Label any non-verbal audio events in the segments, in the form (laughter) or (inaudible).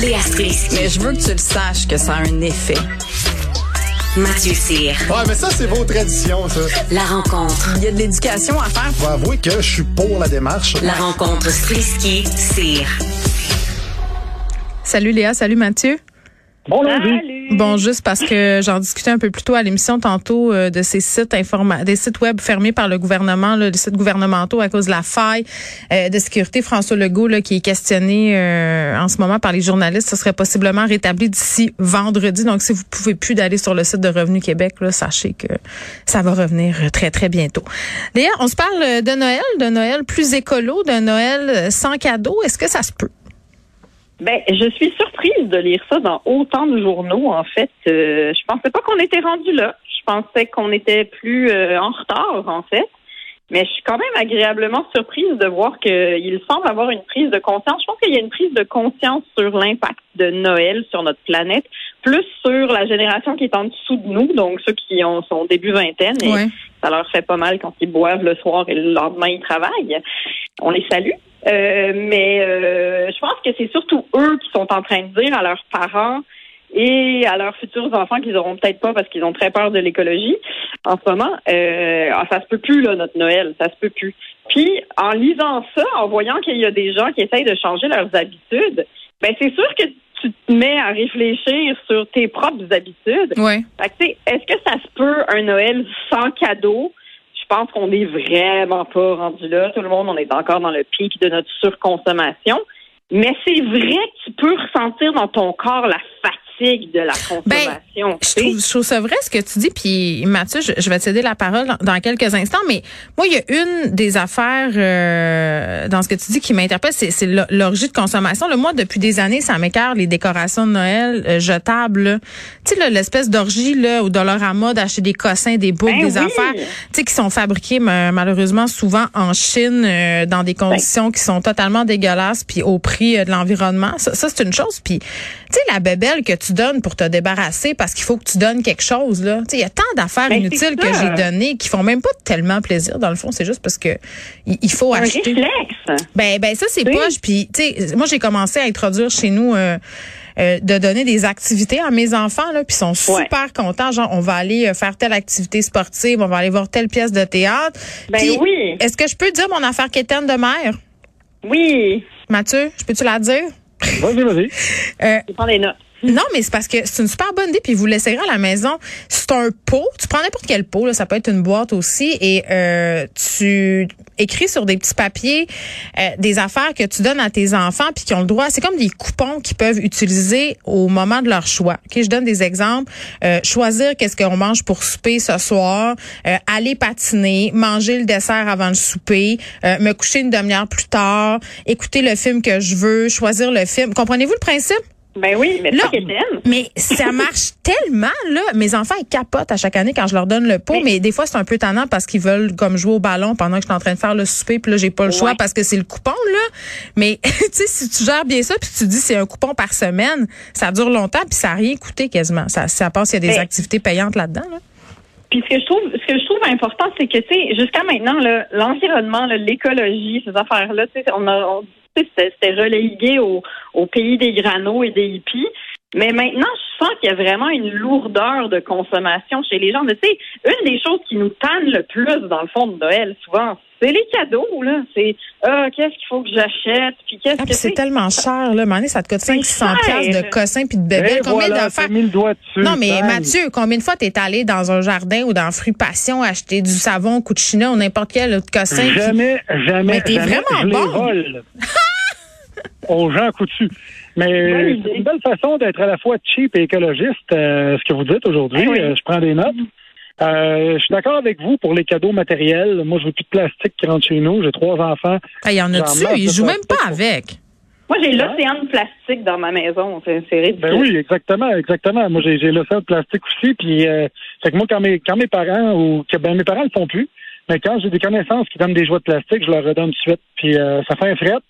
Léa Strisky. Mais je veux que tu le saches que ça a un effet. Mathieu Cyr. Ouais, mais ça, c'est vos traditions, ça. La rencontre. Il y a de l'éducation à faire. Faut avouer que je suis pour la démarche. La rencontre Strisky-Cyr. Salut Léa, salut Mathieu. Bon lundi. Bon, juste parce que j'en discutais un peu plus tôt à l'émission tantôt euh, de ces sites informa des sites web fermés par le gouvernement, là, les sites gouvernementaux à cause de la faille euh, de sécurité. François Legault, là, qui est questionné euh, en ce moment par les journalistes, ce serait possiblement rétabli d'ici vendredi. Donc, si vous pouvez plus d'aller sur le site de Revenu Québec, là, sachez que ça va revenir très, très bientôt. Léa, on se parle de Noël, de Noël plus écolo, de Noël sans cadeau. Est-ce que ça se peut? Ben, je suis surprise de lire ça dans autant de journaux. En fait, euh, je pensais pas qu'on était rendu là. Je pensais qu'on était plus euh, en retard, en fait. Mais je suis quand même agréablement surprise de voir qu'il semble avoir une prise de conscience. Je pense qu'il y a une prise de conscience sur l'impact de Noël sur notre planète, plus sur la génération qui est en dessous de nous, donc ceux qui ont son début vingtaine. Ouais. Ça leur fait pas mal quand ils boivent le soir et le lendemain ils travaillent. On les salue. Euh, mais euh, je pense que c'est surtout eux qui sont en train de dire à leurs parents et à leurs futurs enfants qu'ils auront peut-être pas parce qu'ils ont très peur de l'écologie en ce moment. Euh, ah, ça se peut plus là notre Noël, ça se peut plus. Puis en lisant ça, en voyant qu'il y a des gens qui essayent de changer leurs habitudes, ben c'est sûr que tu te mets à réfléchir sur tes propres habitudes. Ouais. Fait que, est-ce un Noël sans cadeau? Je pense qu'on est vraiment pas rendu là. Tout le monde, on est encore dans le pic de notre surconsommation. Mais c'est vrai que tu peux ressentir dans ton corps la fatigue de la consommation. Ben, Je trouve, je trouve ça vrai ce que tu dis. Puis Mathieu, je, je vais te céder la parole dans, dans quelques instants. Mais moi, il y a une des affaires euh, dans ce que tu dis qui m'interpelle, c'est, c'est l'o- l'orgie de consommation. Le moi, depuis des années, ça m'écœure les décorations de Noël euh, jetables. Tu sais, l'espèce d'orgie là, au Dollarama d'acheter des cossins, des boucles, Ben des oui. affaires, tu sais, qui sont fabriquées ma- malheureusement souvent en Chine euh, dans des conditions qui sont totalement dégueulasses, puis au prix euh, de l'environnement. Ça, ça c'est une chose. Puis, tu sais, la bébelle que tu donnes pour te débarrasser parce qu'il faut que tu donnes quelque chose là. Tu sais, il y a tant d'affaires Ben, inutiles que j'ai données qui font même pas tellement plaisir dans le fond. C'est juste parce que il, faut un acheter. réflexe. Ben, ben ça c'est Oui. poche. Puis, tu sais, moi j'ai commencé à introduire chez nous. euh, euh, de donner des activités à mes enfants là puis ils sont super contents genre on va aller euh, faire telle activité sportive on va aller voir telle pièce de théâtre Ben Puis, oui. est-ce que je peux dire mon affaire quétaine de mère? Oui. Mathieu je peux-tu la dire? Vas-y, vas-y. Euh, Je prends des notes. Non, mais c'est parce que c'est une super bonne idée, puis vous l'essayerez à la maison. C'est un pot. Tu prends n'importe quel pot, là, ça peut être une boîte aussi, et euh, tu écris sur des petits papiers euh, des affaires que tu donnes à tes enfants, puis qui ont le droit. C'est comme des coupons qu'ils peuvent utiliser au moment de leur choix. Ok, je donne des exemples. Euh, choisir qu'est-ce qu'on mange pour souper ce soir, euh, aller patiner, manger le dessert avant le souper, euh, me coucher une demi-heure plus tard, écouter le film que je veux, choisir le film. Comprenez-vous le principe? Ben oui, mais Là, qu'Étienne. mais ça (laughs) marche tellement, là. Mes enfants, ils capotent à chaque année quand je leur donne le pot, mais, Mais- des fois, c'est un peu tannant parce qu'ils veulent comme jouer au ballon pendant que je suis en train de faire le souper, puis là, j'ai pas le choix parce que c'est le coupon, là. Mais, (laughs) tu sais, si tu gères bien ça, puis tu dis c'est un coupon par semaine, ça dure longtemps, puis ça a rien coûté quasiment. Ça, ça passe, il y a des Mais- activités payantes là-dedans, là. Puis ce que je trouve, ce que je trouve important, c'est que tu sais, jusqu'à maintenant, l'environnement, l'écologie, ces affaires-là, tu sais, on a, on- c'était relégué au, pays des granos et des hippies. Mais maintenant, je sens qu'il y a vraiment une lourdeur de consommation chez les gens. Mais tu sais, une des choses qui nous tanne le plus dans le fond de Noël, souvent, c'est les cadeaux, là. C'est ah, qu'est-ce qu'il faut que j'achète, puis qu'est-ce Ah, que puis c'est tellement cher, là. Mané, ça te coûte C'est 500 cher. piastres de cossins puis de bébés. Et Combien voilà, d'affaires? Non, mais. Mathieu, combien de fois t'es allé dans un jardin ou dans Fruit Passion acheter du savon Cucina ou n'importe quel autre cossin? puis- Jamais, jamais, Mais t'es jamais vraiment je les bon. vole (laughs) aux gens coutus. Mais euh, c'est une belle façon d'être à la fois cheap et écologiste, euh, ce que vous dites aujourd'hui. Eh oui. Euh, je prends des notes. Euh, je suis d'accord avec vous pour les cadeaux matériels. Moi, je veux plus de plastique qui rentre chez nous. J'ai trois enfants. Ah, Il y en a J'en dessus, masse ils jouent même pas avec. Moi, j'ai l'océan de plastique dans ma maison. C'est ridicule. Ben oui, exactement, exactement. Moi, j'ai le de plastique aussi. Puis, euh, fait que moi, quand mes, quand mes parents ou que ben mes parents le font plus, mais quand j'ai des connaissances qui donnent des jouets de plastique, je leur redonne tout de suite. Puis, euh, ça fait un fret.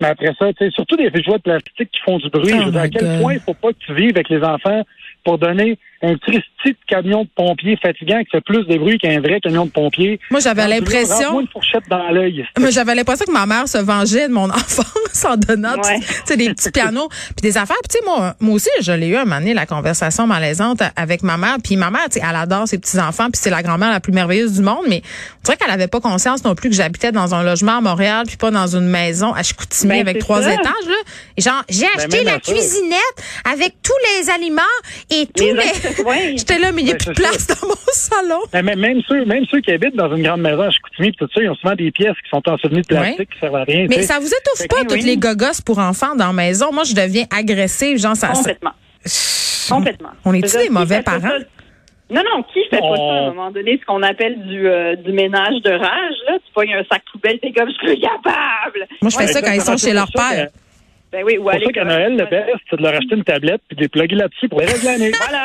Mais après ça, tu sais, surtout des jouets de plastique qui font du bruit. Oh je veux dire, à quel God. point il faut pas que tu vives avec les enfants pour donner un petit camion de pompier fatigant qui fait plus de bruit qu'un vrai camion de pompier. Moi, j'avais l'impression. Moi, une fourchette dans l'œil. Moi, j'avais l'impression que ma mère se vengeait de mon (laughs) enfance en donnant, Ouais. tu sais, des petits pianos puis des affaires. Puis, tu sais, moi, moi aussi, je l'ai eu un moment donné, la conversation malaisante avec ma mère. Puis ma mère, tu sais, elle adore ses petits-enfants, puis c'est la grand-mère la plus merveilleuse du monde, mais on dirait qu'elle avait pas conscience non plus que j'habitais dans un logement à Montréal, puis pas dans une maison à Chicoutimi Ben, avec c'est trois ça. étages, là. Genre, j'ai acheté même la ça. cuisinette avec tous les aliments et tous Les les... accessoires. (laughs) J'étais là, mais il n'y a Ben, plus de place dans mon salon. Mais même- même ceux, même ceux qui habitent dans une grande maison à Chicoutimi, pis tout ça, ils ont souvent des pièces qui sont ensevelies de plastique Ouais. qui servent à rien. Mais sais. ça vous étouffe pas, que toutes oui. les gogosses pour enfants dans la maison? Moi, je deviens agressive, genre, ça... ça- Complètement. Complètement. On est-tu veux des mauvais parents? ça? Non, non, qui fait pas ça à un Oh. moment donné, ce qu'on appelle du, euh, du ménage de rage, là? Tu pognes un sac poubelle, t'es comme, je suis plus capable. Moi, je fais Ouais, ça quand ils sont chez leur père. que- Ben oui, ou Pour ça qu'à. Noël, le best, c'est de leur acheter une tablette puis de les plugger là-dessus pour les reste de l'année. (laughs) Voilà.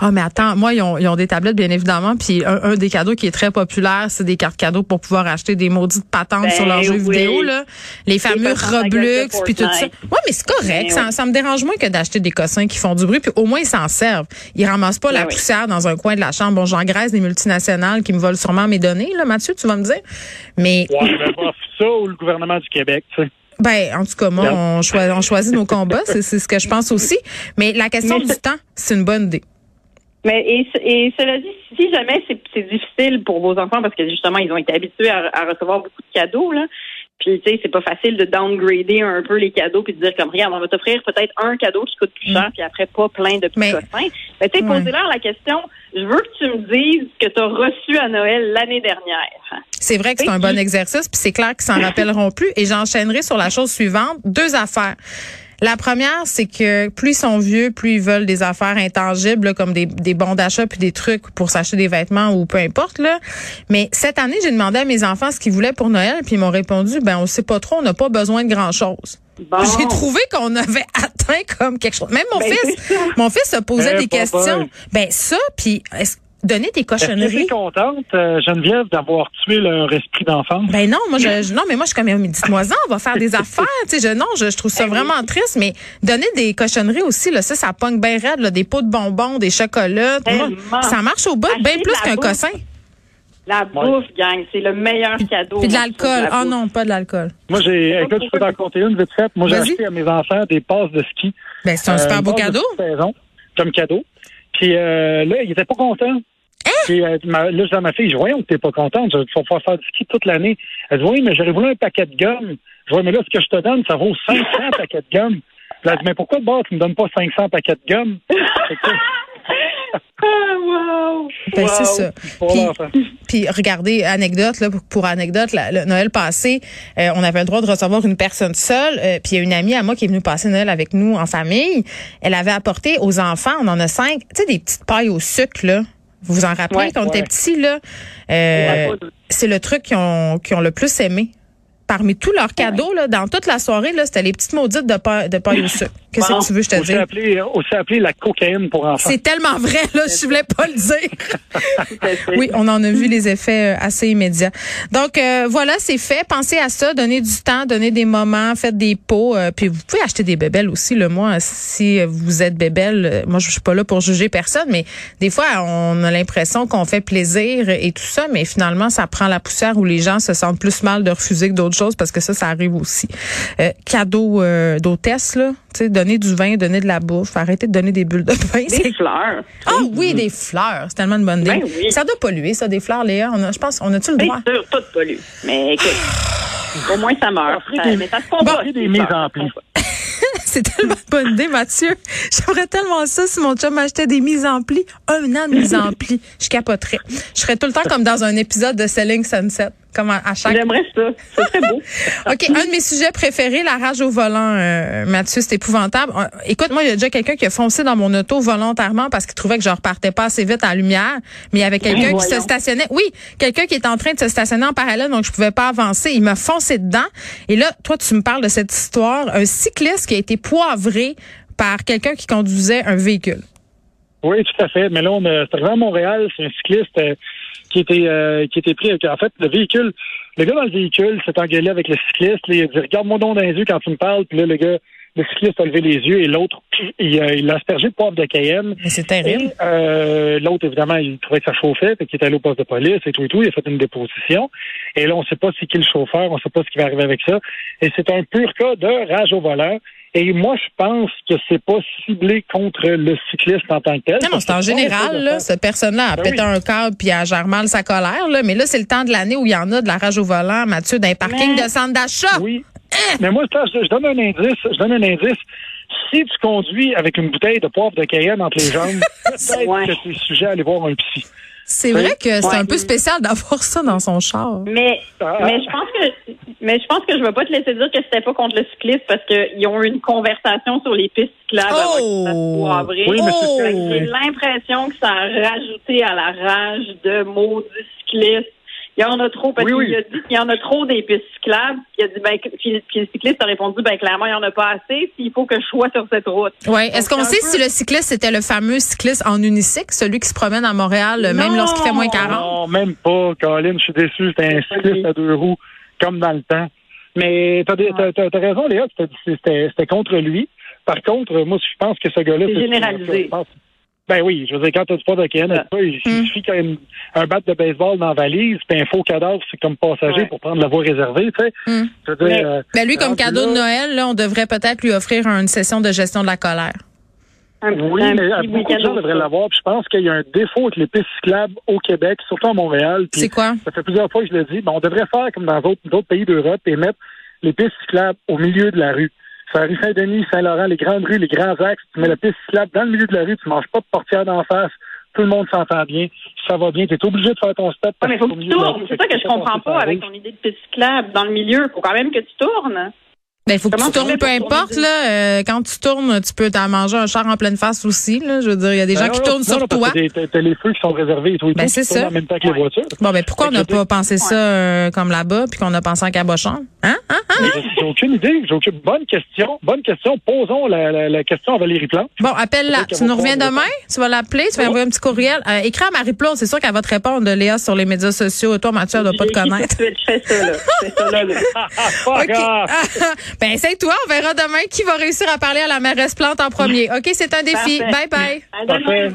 Ah, mais attends, moi, ils ont, ils ont des tablettes, bien évidemment, puis un, un des cadeaux qui est très populaire, c'est des cartes cadeaux pour pouvoir acheter des maudites patentes Ben sur leurs jeux oui. vidéo, là. Les fameux Roblox, puis tout ça. Ouais, mais c'est correct. Ben ça, oui. ça me dérange moins que d'acheter des cossins qui font du bruit, puis au moins, ils s'en servent. Ils ramassent pas Ben la oui. poussière dans un coin de la chambre. Bon, j'engraisse des multinationales qui me volent sûrement mes données, là, Mathieu, tu vas me dire. Mais Ouais, ben, ça ou le gouvernement du Québec, tu sais. Ben, en tout cas, moi, on choisit, on choisit nos combats, c'est ce que je pense aussi. Mais la question Mais du temps, c'est une bonne idée. Mais et, et cela dit, si jamais c'est c'est difficile pour vos enfants parce que justement ils ont été habitués à, à recevoir beaucoup de cadeaux là, puis tu sais c'est pas facile de downgrader un peu les cadeaux puis de dire comme regarde on va t'offrir peut-être un cadeau qui coûte plus cher puis après pas plein de petits Mais- cossins. Mais tu sais Ouais. posez-leur la question, je veux que tu me dises ce que tu as reçu à Noël l'année dernière. C'est vrai que c'est un bon exercice, puis c'est clair qu'ils s'en rappelleront plus. Et j'enchaînerai sur la chose suivante. Deux affaires. La première, c'est que plus ils sont vieux, plus ils veulent des affaires intangibles, là, comme des, des bons d'achat puis des trucs pour s'acheter des vêtements ou peu importe. Là. Mais cette année, j'ai demandé à mes enfants ce qu'ils voulaient pour Noël, puis ils m'ont répondu, ben on sait pas trop, on n'a pas besoin de grand-chose. Bon. J'ai trouvé qu'on avait (laughs) atteint comme quelque chose. Même mon Ben, fils, mon fils se posait Eh, des questions. Ben ça, puis est-ce- donner des Est-ce que cochonneries? t'es contente, euh, Geneviève, d'avoir tué leur esprit d'enfance? Ben non, moi je, (laughs) je- non mais moi je suis comme mais dites-moi ça, on va faire des (laughs) affaires, tu sais je non, je, je trouve ça Ben vraiment triste mais donner des cochonneries aussi là, ça ça pogne bien raide là, des pots de bonbons, des chocolats, moi, ça marche au bout bien plus qu'un cossin. La bouffe, gang, c'est le meilleur cadeau. Puis de l'alcool. Ah la bouffe. non, pas de l'alcool. Moi, j'ai, écoute, je peux t'en compter une vite fait. Moi, j'ai acheté à mes enfants des passes de ski. Ben c'est un Euh, super une beau cadeau. saison, comme cadeau. Puis euh, là, ils étaient pas contents. Hein? Puis euh, ma- là, je dis à ma fille, je dis, voyons que t'es pas contente, je vais pouvoir faire du ski toute l'année. Elle dit, oui, mais j'aurais voulu un paquet de gomme. Je dis, mais là, ce que je te donne, ça vaut 500 (laughs) paquets de gomme. Puis elle dit, mais pourquoi bord, tu me donnes pas 500 paquets de gomme? (laughs) Ah, wow. Ben, Wow. c'est ça. Puis, regardez, anecdote, là, pour, pour anecdote, la- le Noël passé, euh, on avait le droit de recevoir une personne seule. euh, puis il y a une amie à moi qui est venue passer Noël avec nous en famille. Elle avait apporté aux enfants, on en a cinq, tu sais, des petites pailles au sucre, là. Vous vous en rappelez Ouais, quand on était ouais. petits, là? Euh, c'est le truc qu'ils ont, qu'ils ont le plus aimé. Parmi tous leurs cadeaux, là, dans toute la soirée, là, c'était les petites maudites de paille, de paille au (laughs) sucre. Qu'est-ce Bon. que tu veux je te dise? appelé, aussi appelé la cocaïne pour enfants. C'est tellement vrai, là, je voulais pas le dire. Oui, on en a vu les effets euh, assez immédiats. Donc euh, voilà, c'est fait. Pensez à ça, donnez du temps, donnez des moments, faites des pots, euh, puis vous pouvez acheter des bébelles aussi. Le moi, si vous êtes bébelle, euh, moi je suis pas là pour juger personne, mais des fois on a l'impression qu'on fait plaisir et tout ça, mais finalement ça prend la poussière où les gens se sentent plus mal de refuser que d'autres parce que ça, ça arrive aussi. Euh, cadeau euh, d'hôtesse là, tu sais, donner du vin, donner de la bouffe, arrêter de donner des bulles de pain. Des fleurs. ah oui, des fleurs. C'est tellement une bonne idée. Ben oui. Ça doit polluer, ça, des fleurs, Léa. On a, je pense, on a-tu le droit? sûr, tout pollue. Mais écoute, au moins ça meurt. Offrez Ça- des- mais ça se combat. offrez des mises en. (laughs) C'est tellement une bonne idée, Mathieu. J'aimerais tellement ça si mon chum achetait des mises en pli. Un an de mise en pli. Je capoterais. Je serais tout le temps comme dans un épisode de Selling Sunset. Comme à, à chaque. J'aimerais ça. C'est très beau. (laughs) OK, un de mes sujets préférés, la rage au volant, euh, Mathieu, c'est épouvantable. Euh, Écoute, moi, il y a déjà quelqu'un qui a foncé dans mon auto volontairement parce qu'il trouvait que je repartais pas assez vite en lumière, mais il y avait quelqu'un qui se stationnait. Oui, quelqu'un qui était en train de se stationner en parallèle, donc je pouvais pas avancer. Il m'a foncé dedans. Et là, toi, tu me parles de cette histoire, un cycliste qui a été poivré par quelqu'un qui conduisait un véhicule. Oui, tout à fait. Mais là, on a, c'est arrivé à Montréal, c'est un cycliste euh, qui était euh, qui était pris avec, en fait, le véhicule, le gars dans le véhicule s'est engueulé avec le cycliste, là, il a dit Regarde-moi donc dans les yeux quand tu me parles, puis là, le gars le cycliste a levé les yeux et l'autre, il, a- il a aspergé de poivre de Cayenne. Mais c'est terrible. Euh, l'autre, évidemment, il trouvait que ça chauffait, fait qu'il est allé au poste de police et tout et tout. Il a fait une déposition. Et là, on ne sait pas c'est qui le chauffeur, on ne sait pas ce qui va arriver avec ça. Et c'est un pur cas de rage au volant. Et moi, je pense que c'est pas ciblé contre le cycliste en tant que tel. Non, c'est en général, là, cette personne-là a Ben pété oui. un câble puis elle gère mal sa colère, là. Mais là, c'est le temps de l'année où il y en a de la rage au volant, Mathieu, d'un parking Mais- de centre d'achat. Oui. Mais moi, je, je donne un indice. Je donne un indice. Si tu conduis avec une bouteille de poivre de Cayenne entre les (laughs) jambes, peut-être Ouais. que tu es sujet à aller voir un psy. C'est vrai que c'est Ouais. un peu spécial d'avoir ça dans son char. Mais, Ah. mais je pense que, mais je pense que je vais pas te laisser dire que c'était pas contre le cycliste parce qu'ils ont eu une conversation sur les pistes cyclables avant que ça Oh! avril. Oui, mais c'est- Fait que J'ai l'impression que ça a rajouté à la rage de maudits cyclistes. Il y en a trop parce Oui, oui. qu'il a dit qu'il y en a trop des pistes cyclables. Il a dit ben, puis, puis le cycliste a répondu ben clairement il y en a pas assez. S'il faut que je sois sur cette route. Ouais. Est-ce qu'on sait si le cycliste c'était le fameux cycliste en unicycle, celui qui se promène à Montréal, même lorsqu'il fait moins 40? Non, même pas, Colin. Je suis déçu. C'était un cycliste à deux roues, comme dans le temps. Mais t'as t'as raison, Léa. c'était- contre lui. Par contre, moi, je pense que ce gars-là... C'est généralisé. Ben oui, je veux dire, quand t'as du poids de Cayenne, Ah. il Hmm. suffit qu'il y un bat de baseball dans la valise, puis un faux cadavre, c'est comme passager Ouais. pour prendre la voie réservée, tu sais. Je veux dire, Mais- euh, Ben lui, comme cadeau de Noël, là, on devrait peut-être lui offrir une session de gestion de la colère. Oui, un mais beaucoup de gens devraient l'avoir. Puis je pense qu'il y a un défaut avec les pistes cyclables au Québec, surtout à Montréal. C'est quoi? Ça fait plusieurs fois que je le dis. Ben, on devrait faire comme dans d'autres pays d'Europe et mettre les pistes cyclables au milieu de la rue. Sur la rue Saint-Denis, Saint-Laurent, les grandes rues, les grands axes, tu mets la piste cyclable dans le milieu de la rue, tu manges pas de portière d'en face, tout le monde s'entend bien, ça va bien, tu es obligé de faire ton stop. Ouais, mais faut que tu tournes. C'est ça que je comprends pas avec ton idée de piste cyclable dans le milieu. Faut quand même que tu tournes. Ben, il faut que Comment tu tu tournes, peu importe, là. euh, quand tu tournes, tu peux t'en manger un char en pleine face aussi, là. Je veux dire, il y a des gens Ben qui non, tournent non, sur toi. t'as- les feux qui sont réservés et tout. et Ben, c'est qui ça. En même temps que les Ouais. voitures. Bon, ben, pourquoi on n'a pas pensé ça euh, comme là-bas, puis qu'on a pensé en cabochon? Hein? Hein? Mais J'ai aucune idée. J'ai aucune... Bonne question. Bonne question. Posons la, la, la question à Valérie Plante. Bon, appelle-la. Tu nous reviens demain? Tu vas l'appeler? Tu vas envoyer un petit courriel? Euh, écris à Marie-Plaude. C'est sûr qu'elle va te répondre, Léa, sur les médias sociaux. Toi, Mathieu, elle doit pas te (laughs) connaître. Je fais ça, là. (laughs) (laughs) Ben, essaye-toi. On verra demain qui va réussir à parler à la mairesse Plante en premier. OK, c'est un défi. Parfait. Bye bye. Parfait.